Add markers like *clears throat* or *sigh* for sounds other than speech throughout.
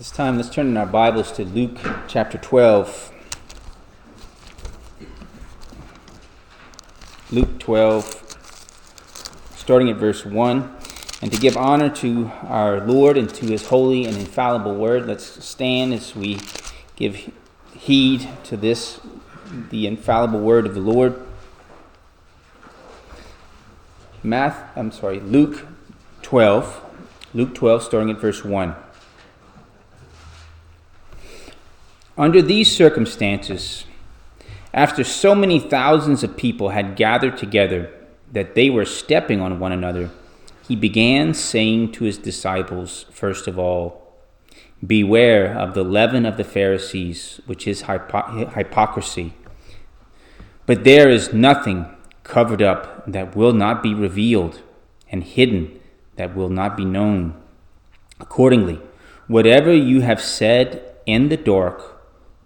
This time, let's turn in our Bibles to Luke chapter 12. Luke 12, starting at verse 1. And to give honor to our Lord and to his holy and infallible word, let's stand as we give heed to this, the infallible word of the Lord. Math, I'm sorry, Luke 12. Luke 12, starting at verse 1. Under these circumstances, after so many thousands of people had gathered together that they were stepping on one another, he began saying to his disciples, first of all, Beware of the leaven of the Pharisees, which is hypo- hypocrisy. But there is nothing covered up that will not be revealed, and hidden that will not be known. Accordingly, whatever you have said in the dark,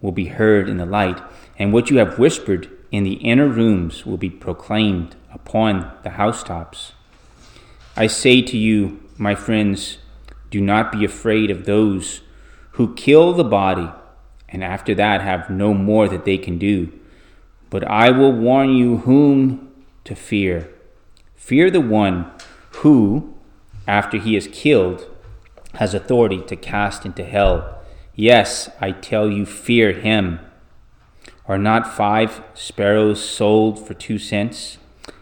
will be heard in the light, and what you have whispered in the inner rooms will be proclaimed upon the housetops. I say to you, my friends, do not be afraid of those who kill the body, and after that have no more that they can do. But I will warn you whom to fear. Fear the one who, after he is killed, has authority to cast into hell. Yes, I tell you, fear him. Are not five sparrows sold for two cents?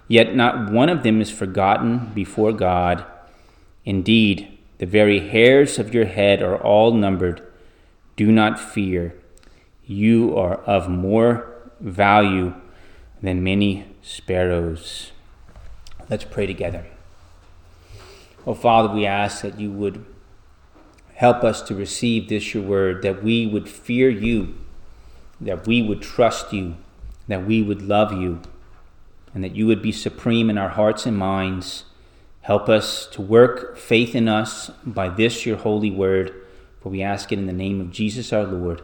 Yet not one of them is forgotten before God. Indeed, the very hairs of your head are all numbered. Do not fear. You are of more value than many sparrows. Let's pray together. Oh, Father, we ask that you would Help us to receive this, your word, that we would fear you, that we would trust you, that we would love you, and that you would be supreme in our hearts and minds. Help us to work faith in us by this, your holy word, for we ask it in the name of Jesus our Lord.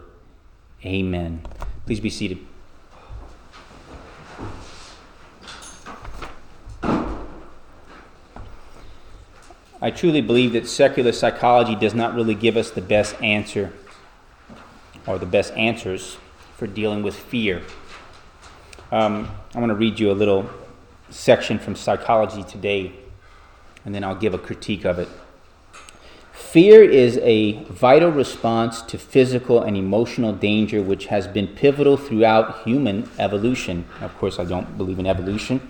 Amen. Please be seated. I truly believe that secular psychology does not really give us the best answer or the best answers for dealing with fear. Um, I want to read you a little section from Psychology Today, and then I'll give a critique of it. Fear is a vital response to physical and emotional danger which has been pivotal throughout human evolution. Of course, I don't believe in evolution.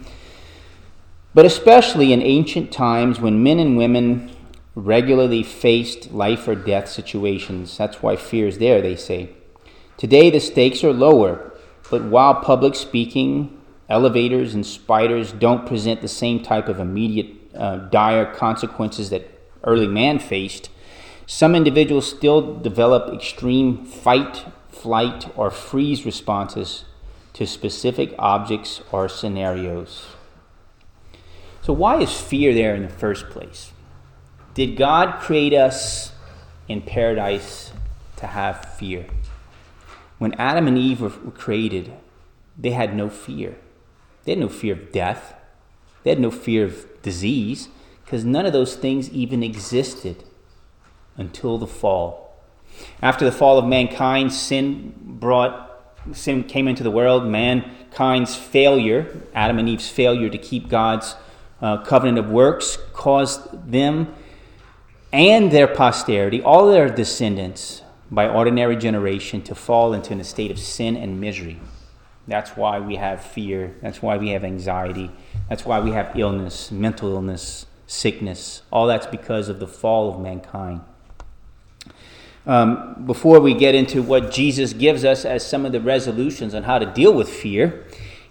But especially in ancient times when men and women regularly faced life or death situations. That's why fear is there, they say. Today, the stakes are lower, but while public speaking, elevators, and spiders don't present the same type of immediate uh, dire consequences that early man faced, some individuals still develop extreme fight, flight, or freeze responses to specific objects or scenarios. So, why is fear there in the first place? Did God create us in paradise to have fear? When Adam and Eve were created, they had no fear. They had no fear of death, they had no fear of disease, because none of those things even existed until the fall. After the fall of mankind, sin brought sin came into the world, mankind's failure, Adam and Eve's failure to keep God's uh, covenant of works caused them and their posterity, all their descendants, by ordinary generation, to fall into a state of sin and misery. That's why we have fear. That's why we have anxiety. That's why we have illness, mental illness, sickness. All that's because of the fall of mankind. Um, before we get into what Jesus gives us as some of the resolutions on how to deal with fear,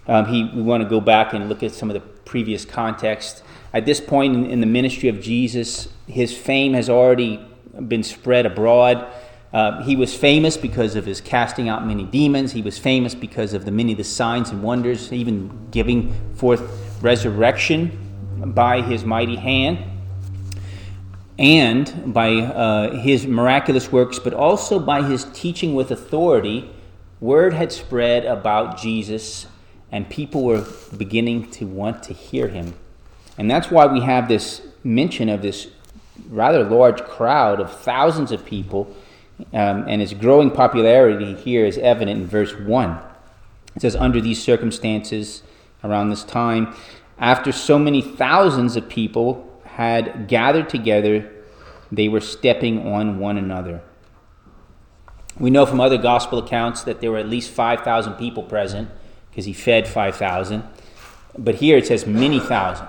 um, he, we want to go back and look at some of the previous context. At this point in, in the ministry of Jesus, his fame has already been spread abroad. Uh, he was famous because of his casting out many demons. He was famous because of the many of the signs and wonders, even giving forth resurrection by his mighty hand and by uh, his miraculous works, but also by his teaching with authority. Word had spread about Jesus and people were beginning to want to hear him. And that's why we have this mention of this rather large crowd of thousands of people Um, and his growing popularity here is evident in verse 1. It says, Under these circumstances, around this time, after so many thousands of people had gathered together, they were stepping on one another. We know from other gospel accounts that there were at least 5,000 people present because he fed 5,000. But here it says many thousand.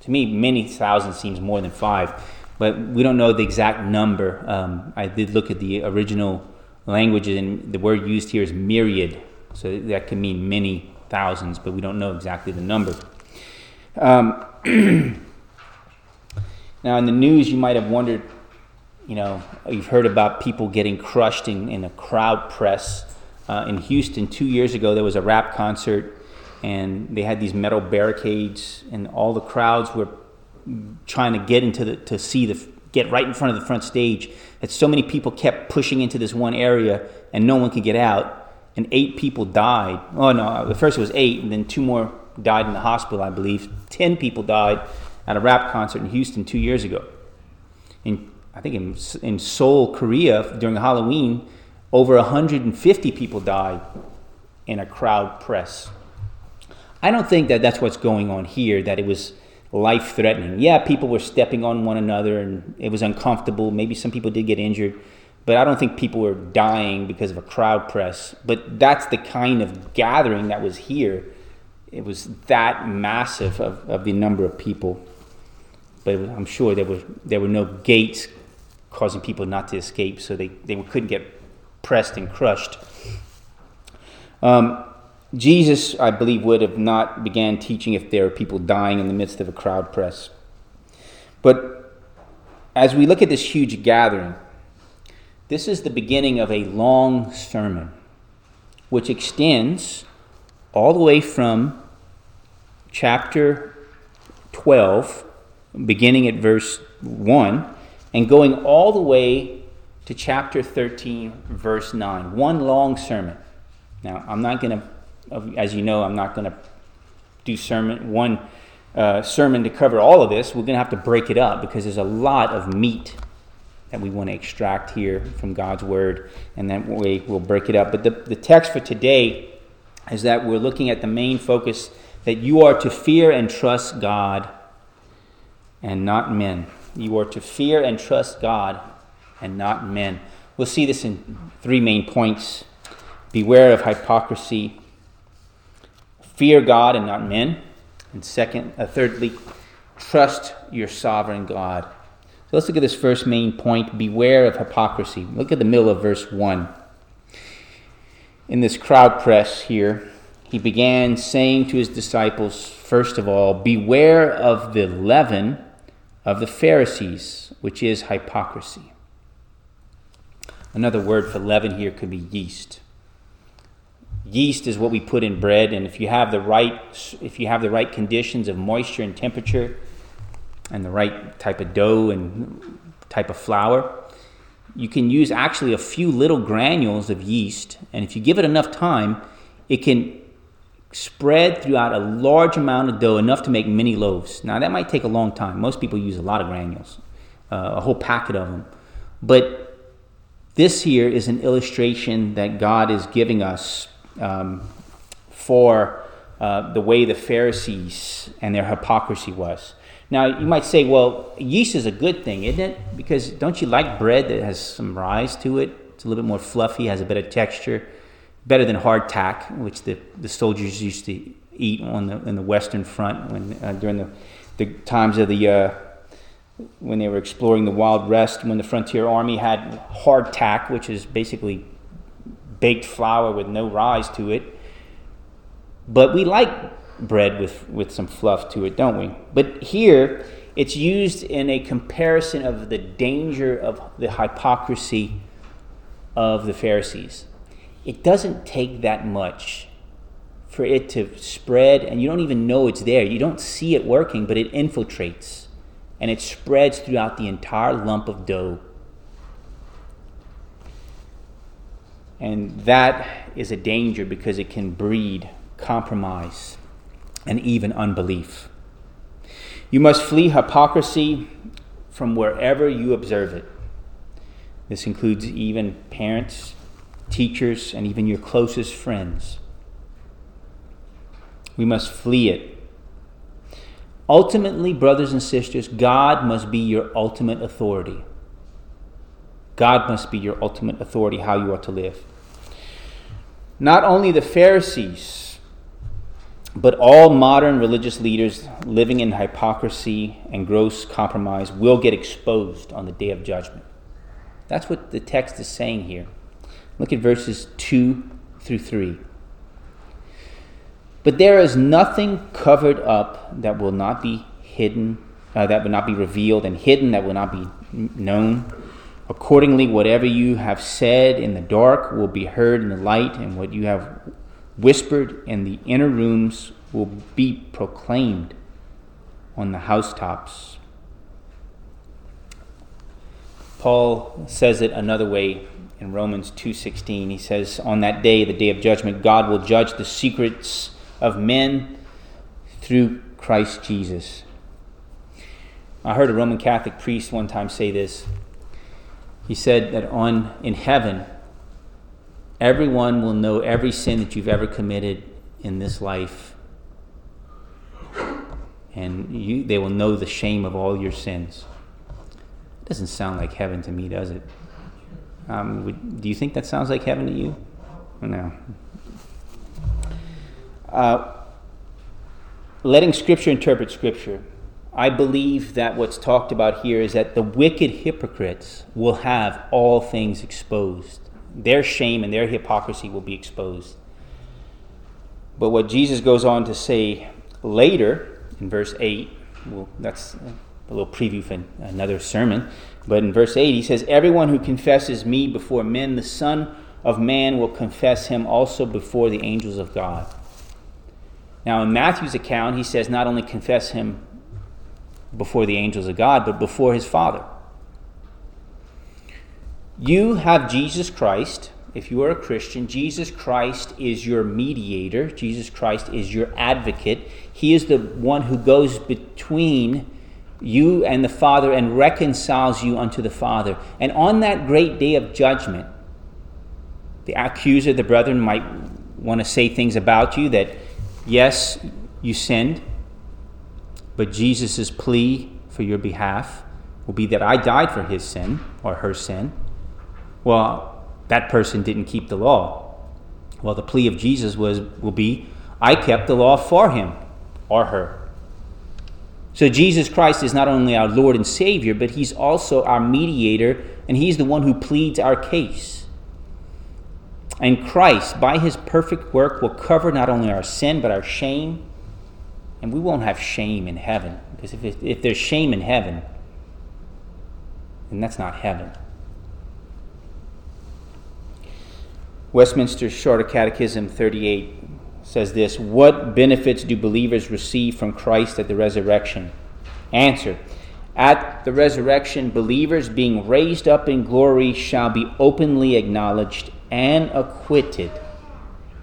To me, many thousand seems more than five, but we don't know the exact number. Um, I did look at the original languages, and the word used here is myriad, so that can mean many thousands, but we don't know exactly the number. Um, *clears throat* now, in the news, you might have wondered, you know, you've heard about people getting crushed in, in a crowd press. Uh, in Houston, two years ago, there was a rap concert and they had these metal barricades, and all the crowds were trying to get into the to see the get right in front of the front stage. That so many people kept pushing into this one area, and no one could get out. And eight people died. Oh no, at first it was eight, and then two more died in the hospital, I believe. Ten people died at a rap concert in Houston two years ago. In I think in, in Seoul, Korea, during Halloween, over 150 people died in a crowd press. I don't think that that's what's going on here, that it was life threatening. Yeah, people were stepping on one another and it was uncomfortable. Maybe some people did get injured, but I don't think people were dying because of a crowd press. But that's the kind of gathering that was here. It was that massive of, of the number of people. But I'm sure there were, there were no gates causing people not to escape, so they, they couldn't get pressed and crushed. Um, Jesus, I believe, would have not began teaching if there were people dying in the midst of a crowd press. But as we look at this huge gathering, this is the beginning of a long sermon, which extends all the way from chapter 12, beginning at verse 1, and going all the way to chapter 13, verse 9. One long sermon. Now, I'm not going to as you know, I'm not going to do sermon one uh, sermon to cover all of this. We're going to have to break it up because there's a lot of meat that we want to extract here from God's word, and way we'll break it up. But the, the text for today is that we're looking at the main focus that you are to fear and trust God and not men. You are to fear and trust God and not men. We'll see this in three main points. Beware of hypocrisy, Fear God and not men. And second, uh, thirdly, trust your sovereign God. So let's look at this first main point beware of hypocrisy. Look at the middle of verse 1. In this crowd press here, he began saying to his disciples, first of all, beware of the leaven of the Pharisees, which is hypocrisy. Another word for leaven here could be yeast. Yeast is what we put in bread and if you have the right if you have the right conditions of moisture and temperature and the right type of dough and type of flour you can use actually a few little granules of yeast and if you give it enough time it can spread throughout a large amount of dough enough to make many loaves. Now that might take a long time. Most people use a lot of granules uh, a whole packet of them but this here is an illustration that god is giving us um, for uh, the way the Pharisees and their hypocrisy was. Now, you might say, well, yeast is a good thing, isn't it? Because don't you like bread that has some rise to it? It's a little bit more fluffy, has a better texture, better than hardtack, which the, the soldiers used to eat on the, in the Western Front when, uh, during the, the times of the, uh, when they were exploring the Wild West, when the Frontier Army had hardtack, which is basically baked flour with no rise to it. But we like bread with, with some fluff to it, don't we? But here, it's used in a comparison of the danger of the hypocrisy of the Pharisees. It doesn't take that much for it to spread, and you don't even know it's there. You don't see it working, but it infiltrates and it spreads throughout the entire lump of dough And that is a danger because it can breed compromise and even unbelief. You must flee hypocrisy from wherever you observe it. This includes even parents, teachers, and even your closest friends. We must flee it. Ultimately, brothers and sisters, God must be your ultimate authority. God must be your ultimate authority how you are to live. Not only the Pharisees, but all modern religious leaders living in hypocrisy and gross compromise will get exposed on the day of judgment. That's what the text is saying here. Look at verses 2 through 3. But there is nothing covered up that will not be hidden, uh, that will not be revealed, and hidden that will not be known. Accordingly, whatever you have said in the dark will be heard in the light, and what you have whispered in the inner rooms will be proclaimed on the housetops. Paul says it another way in Romans 2:16. He says, "On that day, the day of judgment, God will judge the secrets of men through Christ Jesus." I heard a Roman Catholic priest one time say this. He said that on in heaven, everyone will know every sin that you've ever committed in this life. And you, they will know the shame of all your sins. It doesn't sound like heaven to me, does it? Um, would, do you think that sounds like heaven to you? No. Uh, letting Scripture interpret Scripture. I believe that what's talked about here is that the wicked hypocrites will have all things exposed. Their shame and their hypocrisy will be exposed. But what Jesus goes on to say later in verse 8, well, that's a little preview for another sermon, but in verse 8 he says, Everyone who confesses me before men, the Son of Man will confess him also before the angels of God. Now, in Matthew's account, he says, Not only confess him before the angels of God, but before his Father. You have Jesus Christ. If you are a Christian, Jesus Christ is your mediator. Jesus Christ is your advocate. He is the one who goes between you and the Father and reconciles you unto the Father. And on that great day of judgment, the accuser, the brethren, might want to say things about you that, yes, you sinned, but Jesus' plea for your behalf will be that I died for his sin or her sin. Well, that person didn't keep the law. Well, the plea of Jesus was will be, I kept the law for him or her. So Jesus Christ is not only our Lord and Savior, but he's also our mediator, and he's the one who pleads our case. And Christ, by his perfect work, will cover not only our sin, but our shame and we won't have shame in heaven. Because if, if there's shame in heaven, then that's not heaven. Westminster Shorter Catechism 38 says this What benefits do believers receive from Christ at the resurrection? Answer At the resurrection, believers being raised up in glory shall be openly acknowledged and acquitted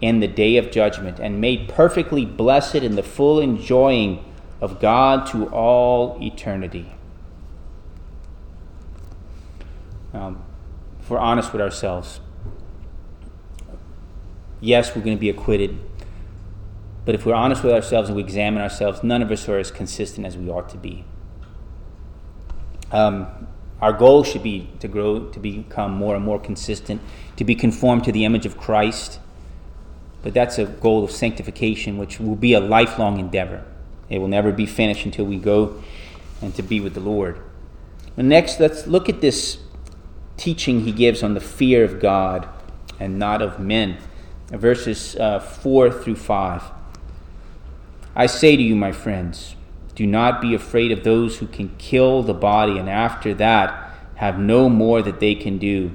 in the day of judgment and made perfectly blessed in the full enjoying of God to all eternity. Um, if we're honest with ourselves, yes, we're going to be acquitted. But if we're honest with ourselves and we examine ourselves, none of us are as consistent as we ought to be. Um, our goal should be to grow, to become more and more consistent, to be conformed to the image of Christ but that's a goal of sanctification, which will be a lifelong endeavor. It will never be finished until we go and to be with the Lord. Next, let's look at this teaching he gives on the fear of God and not of men. Verses uh, 4 through 5. I say to you, my friends, do not be afraid of those who can kill the body and after that have no more that they can do.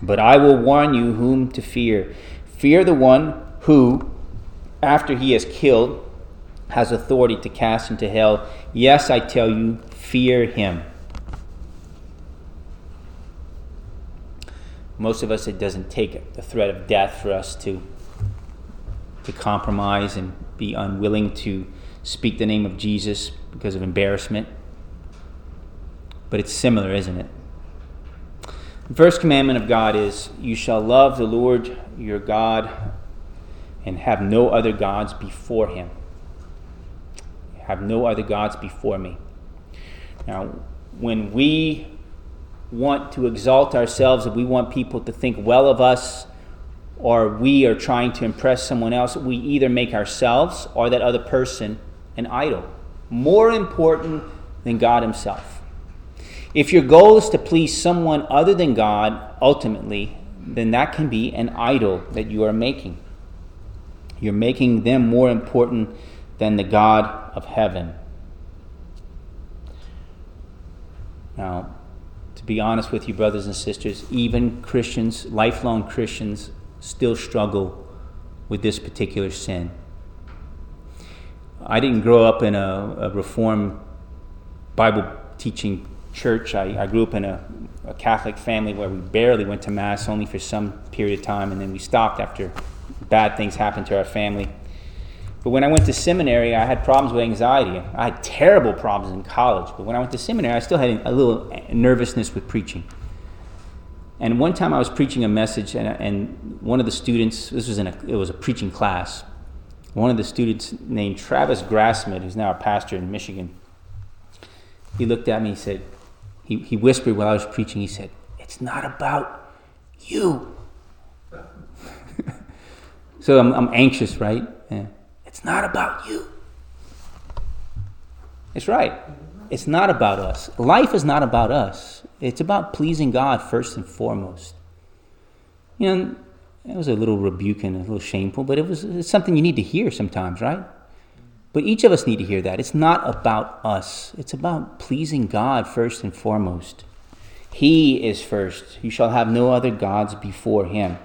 But I will warn you whom to fear. Fear the one who, after he has killed, has authority to cast into hell. Yes, I tell you, fear him. Most of us, it doesn't take the threat of death for us to, to compromise and be unwilling to speak the name of Jesus because of embarrassment. But it's similar, isn't it? The first commandment of God is you shall love the Lord your God and have no other gods before him. Have no other gods before me. Now, when we want to exalt ourselves, if we want people to think well of us, or we are trying to impress someone else, we either make ourselves or that other person an idol. More important than God Himself. If your goal is to please someone other than God, ultimately, then that can be an idol that you are making. You're making them more important than the God of heaven. Now, to be honest with you, brothers and sisters, even Christians, lifelong Christians, still struggle with this particular sin. I didn't grow up in a, a Reformed Bible teaching church. I, I grew up in a, a, Catholic family where we barely went to Mass, only for some period of time, and then we stopped after bad things happened to our family. But when I went to seminary, I had problems with anxiety. I had terrible problems in college. But when I went to seminary, I still had a little nervousness with preaching. And one time I was preaching a message, and, and one of the students, this was in a, it was a preaching class, one of the students named Travis Grassmid, who's now a pastor in Michigan, he looked at me, he said, he, he whispered while I was preaching, he said, It's not about you. *laughs* so I'm, I'm anxious, right? Yeah. It's not about you. It's right. It's not about us. Life is not about us. It's about pleasing God first and foremost. You know, it was a little rebuking, a little shameful, but it was it's something you need to hear sometimes, right? But each of us need to hear that. It's not about us. It's about pleasing God first and foremost. He is first. You shall have no other gods before him.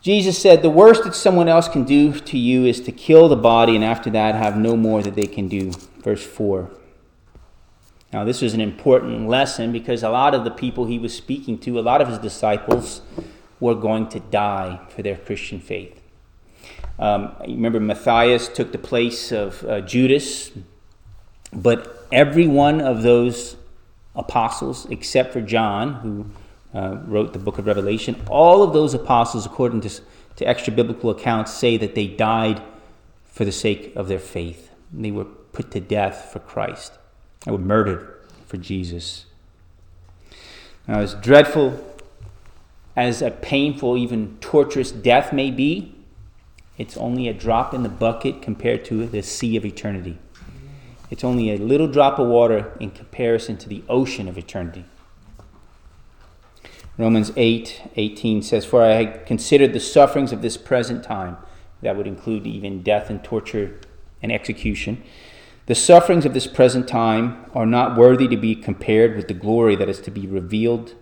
Jesus said, The worst that someone else can do to you is to kill the body, and after that, have no more that they can do. Verse 4. Now, this was an important lesson because a lot of the people he was speaking to, a lot of his disciples, were going to die for their Christian faith. Um, remember, Matthias took the place of uh, Judas, but every one of those apostles, except for John, who uh, wrote the book of Revelation, all of those apostles, according to, to extra biblical accounts, say that they died for the sake of their faith. They were put to death for Christ, they were murdered for Jesus. Now, as dreadful as a painful, even torturous death may be, it's only a drop in the bucket compared to the sea of eternity. It's only a little drop of water in comparison to the ocean of eternity. Romans 8 18 says, For I considered the sufferings of this present time, that would include even death and torture and execution. The sufferings of this present time are not worthy to be compared with the glory that is to be revealed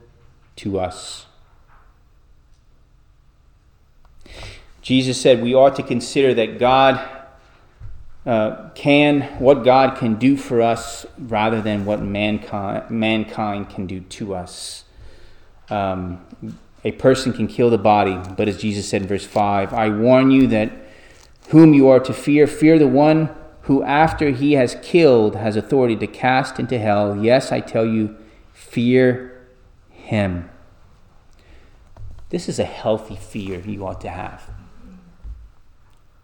to us. Jesus said we ought to consider that God uh, can, what God can do for us rather than what mankind, mankind can do to us. Um, a person can kill the body, but as Jesus said in verse 5, I warn you that whom you are to fear, fear the one who, after he has killed, has authority to cast into hell. Yes, I tell you, fear him. This is a healthy fear you ought to have.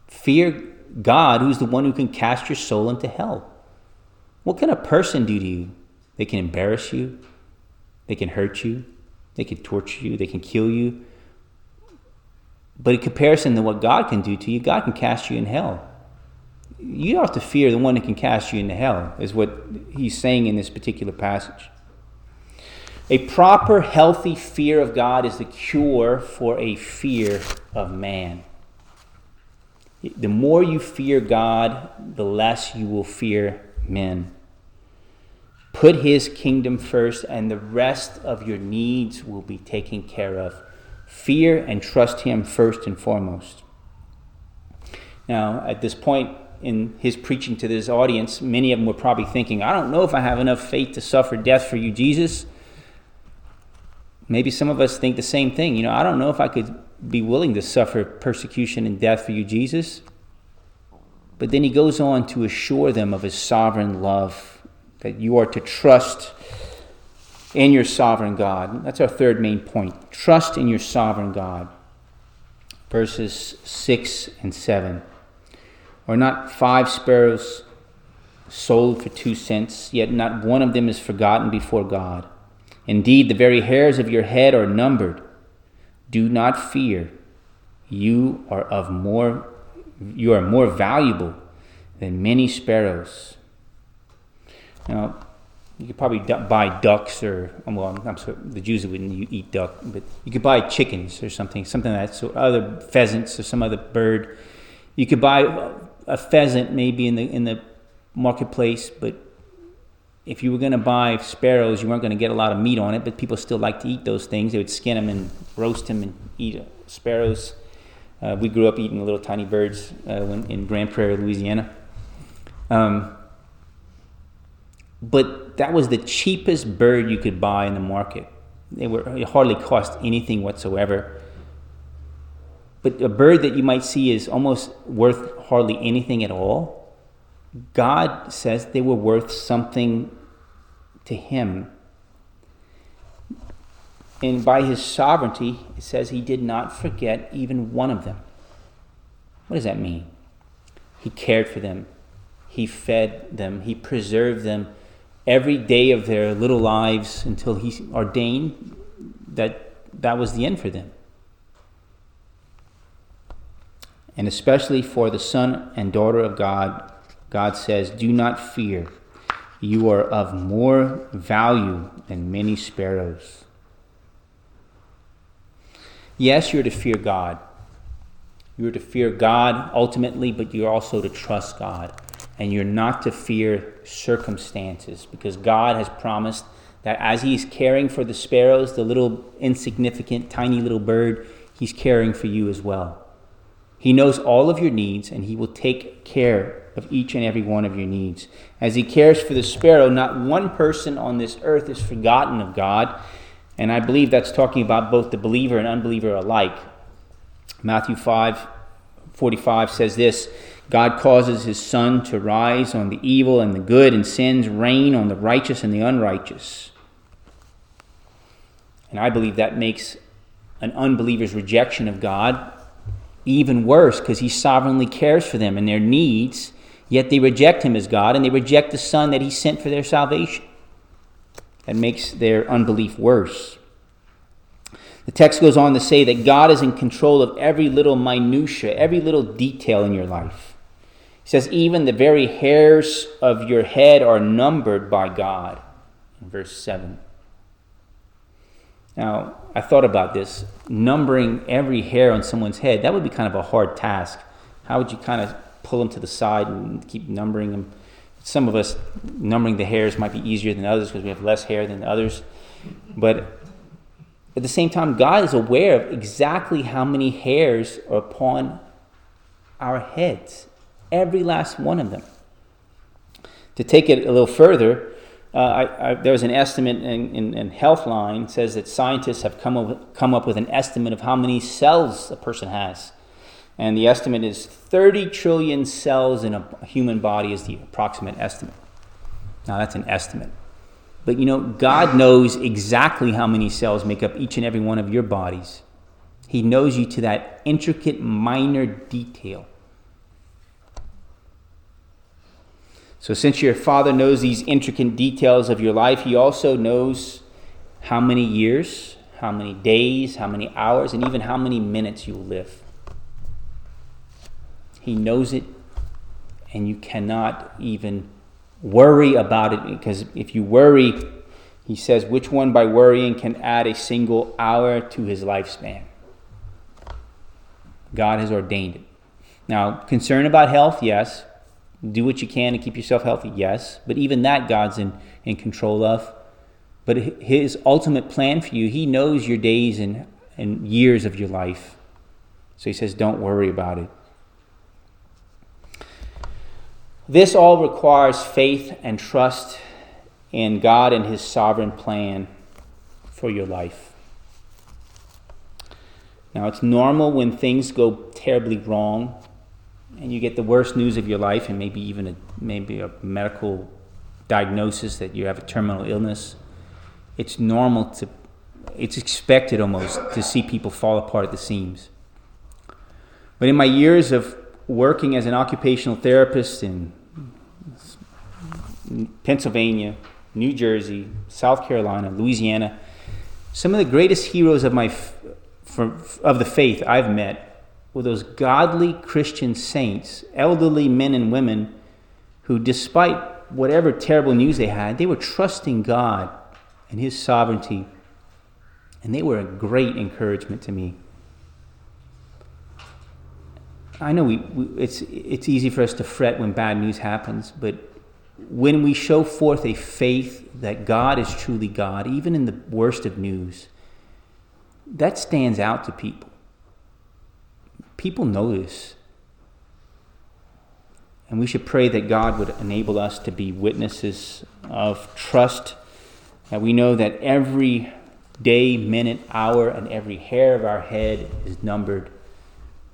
Fear God, who's the one who can cast your soul into hell. What can a person do to you? They can embarrass you, they can hurt you, they can torture you, they can kill you. But in comparison to what God can do to you, God can cast you in hell. You have to fear the one that can cast you into hell, is what he's saying in this particular passage. A proper, healthy fear of God is the cure for a fear of man. The more you fear God, the less you will fear men. Put his kingdom first, and the rest of your needs will be taken care of. Fear and trust him first and foremost. Now, at this point in his preaching to this audience, many of them were probably thinking, I don't know if I have enough faith to suffer death for you, Jesus. Maybe some of us think the same thing. You know, I don't know if I could be willing to suffer persecution and death for you, Jesus. But then he goes on to assure them of his sovereign love that you are to trust in your sovereign God. That's our third main point. Trust in your sovereign God. Verses 6 and 7. Are not five sparrows sold for two cents, yet not one of them is forgotten before God? Indeed, the very hairs of your head are numbered. Do not fear. You are of more you are more valuable than many sparrows. Now, you could probably buy ducks or well, I'm sorry, the Jews wouldn't eat duck, but you could buy chickens or something, something like that. So other pheasants or some other bird. You could buy a pheasant maybe in the in the marketplace, but if you were going to buy sparrows, you weren't going to get a lot of meat on it. But people still like to eat those things. They would skin them and roast them and eat sparrows. Uh, we grew up eating little tiny birds uh, when, in Grand Prairie, Louisiana. Um, but that was the cheapest bird you could buy in the market. They were it hardly cost anything whatsoever. But a bird that you might see is almost worth hardly anything at all. God says they were worth something to Him. And by His sovereignty, it says He did not forget even one of them. What does that mean? He cared for them, He fed them, He preserved them every day of their little lives until he ordained that that was the end for them. And especially for the son and daughter of God, God says, Do not fear. You are of more value than many sparrows. Yes, you're to fear God. You're to fear God ultimately, but you're also to trust God and you're not to fear circumstances because God has promised that as He's caring for the sparrows, the little insignificant, tiny little bird, He's caring for you as well. He knows all of your needs and He will take care of each and every one of your needs. As He cares for the sparrow, not one person on this earth is forgotten of God. And I believe that's talking about both the believer and unbeliever alike. Matthew 5 45 says this God causes his sun to rise on the evil and the good and sends rain on the righteous and the unrighteous. And I believe that makes an unbeliever's rejection of God even worse because he sovereignly cares for them and their needs, yet they reject him as God and they reject the Son that he sent for their salvation. That makes their unbelief worse. The text goes on to say that God is in control of every little minutia, every little detail in your life. He says, Even the very hairs of your head are numbered by God. In verse 7. Now, I thought about this. Numbering every hair on someone's head, that would be kind of a hard task. How would you kind of pull them to the side and keep numbering them? Some of us, numbering the hairs might be easier than others because we have less hair than others. But at the same time, God is aware of exactly how many hairs are upon our heads every last one of them. To take it a little further, uh, I, there was an estimate in, in, in, Healthline says that scientists have come up, come up with an estimate of how many cells a person has. And the estimate is 30 trillion cells in a human body is the approximate estimate. Now that's an estimate. But you know, God knows exactly how many cells make up each and every one of your bodies. He knows you to that intricate, minor detail. So, since your Father knows these intricate details of your life, He also knows how many years, how many days, how many hours, and even how many minutes you live. He knows it, and you cannot even worry about it because if you worry, He says, which one by worrying can add a single hour to his lifespan? God has ordained it. Now, concern about health, yes do what you can to keep yourself healthy, yes, but even that God's in, in control of. But His ultimate plan for you, He knows your days and, and years of your life. So He says, don't worry about it. This all requires faith and trust in God and His sovereign plan for your life. Now, it's normal when things go terribly wrong and you get the worst news of your life and maybe even a, maybe a medical diagnosis that you have a terminal illness, it's normal to, it's expected almost to see people fall apart at the seams. But in my years of working as an occupational therapist in Pennsylvania, New Jersey, South Carolina, Louisiana, some of the greatest heroes of my of the faith I've met were those godly Christian saints, elderly men and women who, despite whatever terrible news they had, they were trusting God and His sovereignty, and they were a great encouragement to me. I know we, we, it's, it's easy for us to fret when bad news happens, but when we show forth a faith that God is truly God, even in the worst of news, that stands out to people. People notice. And we should pray that God would enable us to be witnesses of trust. That we know that every day, minute, hour, and every hair of our head is numbered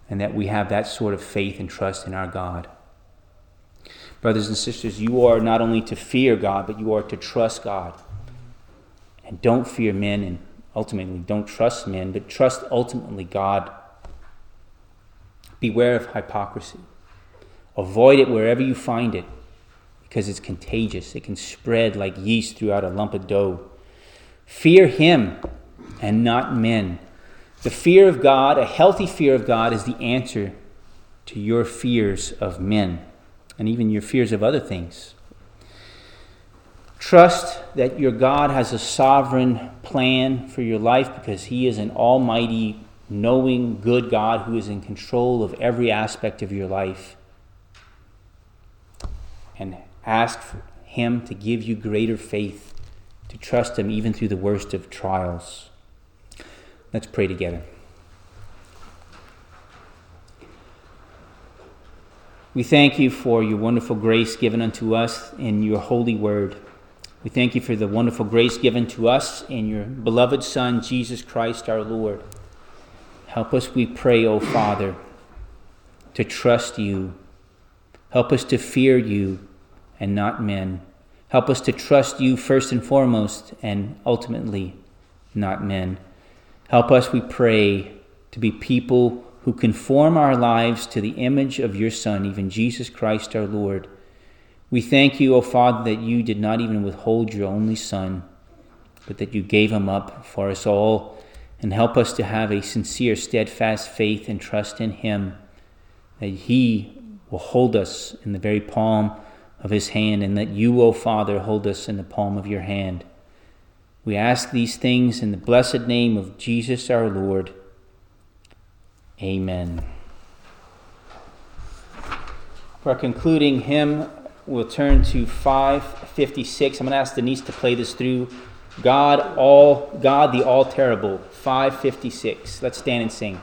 and that we have that sort of faith and trust in our God. Brothers and sisters, you are not only to fear God, but you are to trust God. And don't fear men, and ultimately don't trust men, but trust ultimately God. Beware of hypocrisy. Avoid it wherever you find it because it's contagious. It can spread like yeast throughout a lump of dough. Fear Him and not men. The fear of God, a healthy fear of God, is the answer to your fears of men and even your fears of other things. Trust that your God has a sovereign plan for your life because He is an almighty, knowing, good God who is in control of every aspect of your life. And ask Him to give you greater faith, to trust Him even through the worst of trials. Let's pray together. We thank you for your wonderful grace given unto us in your holy word. We thank you for the wonderful grace given to us in your beloved Son, Jesus Christ our Lord. Help us, we pray, O Father, to trust you. Help us to fear you and not men. Help us to trust you first and foremost and ultimately not men. Help us, we pray, to be people who conform our lives to the image of your Son, even Jesus Christ our Lord. We thank you, O Father, that you did not even withhold your only Son, but that you gave him up for us all, and help us to have a sincere, steadfast faith and trust in him, that he will hold us in the very palm of his hand, and that you, O Father, hold us in the palm of your hand. We ask these things in the blessed name of Jesus our Lord. Amen. For our concluding hymn, we'll turn to 556. I'm going to ask Denise to play this through. God all God the all terrible 556. Let's stand and sing.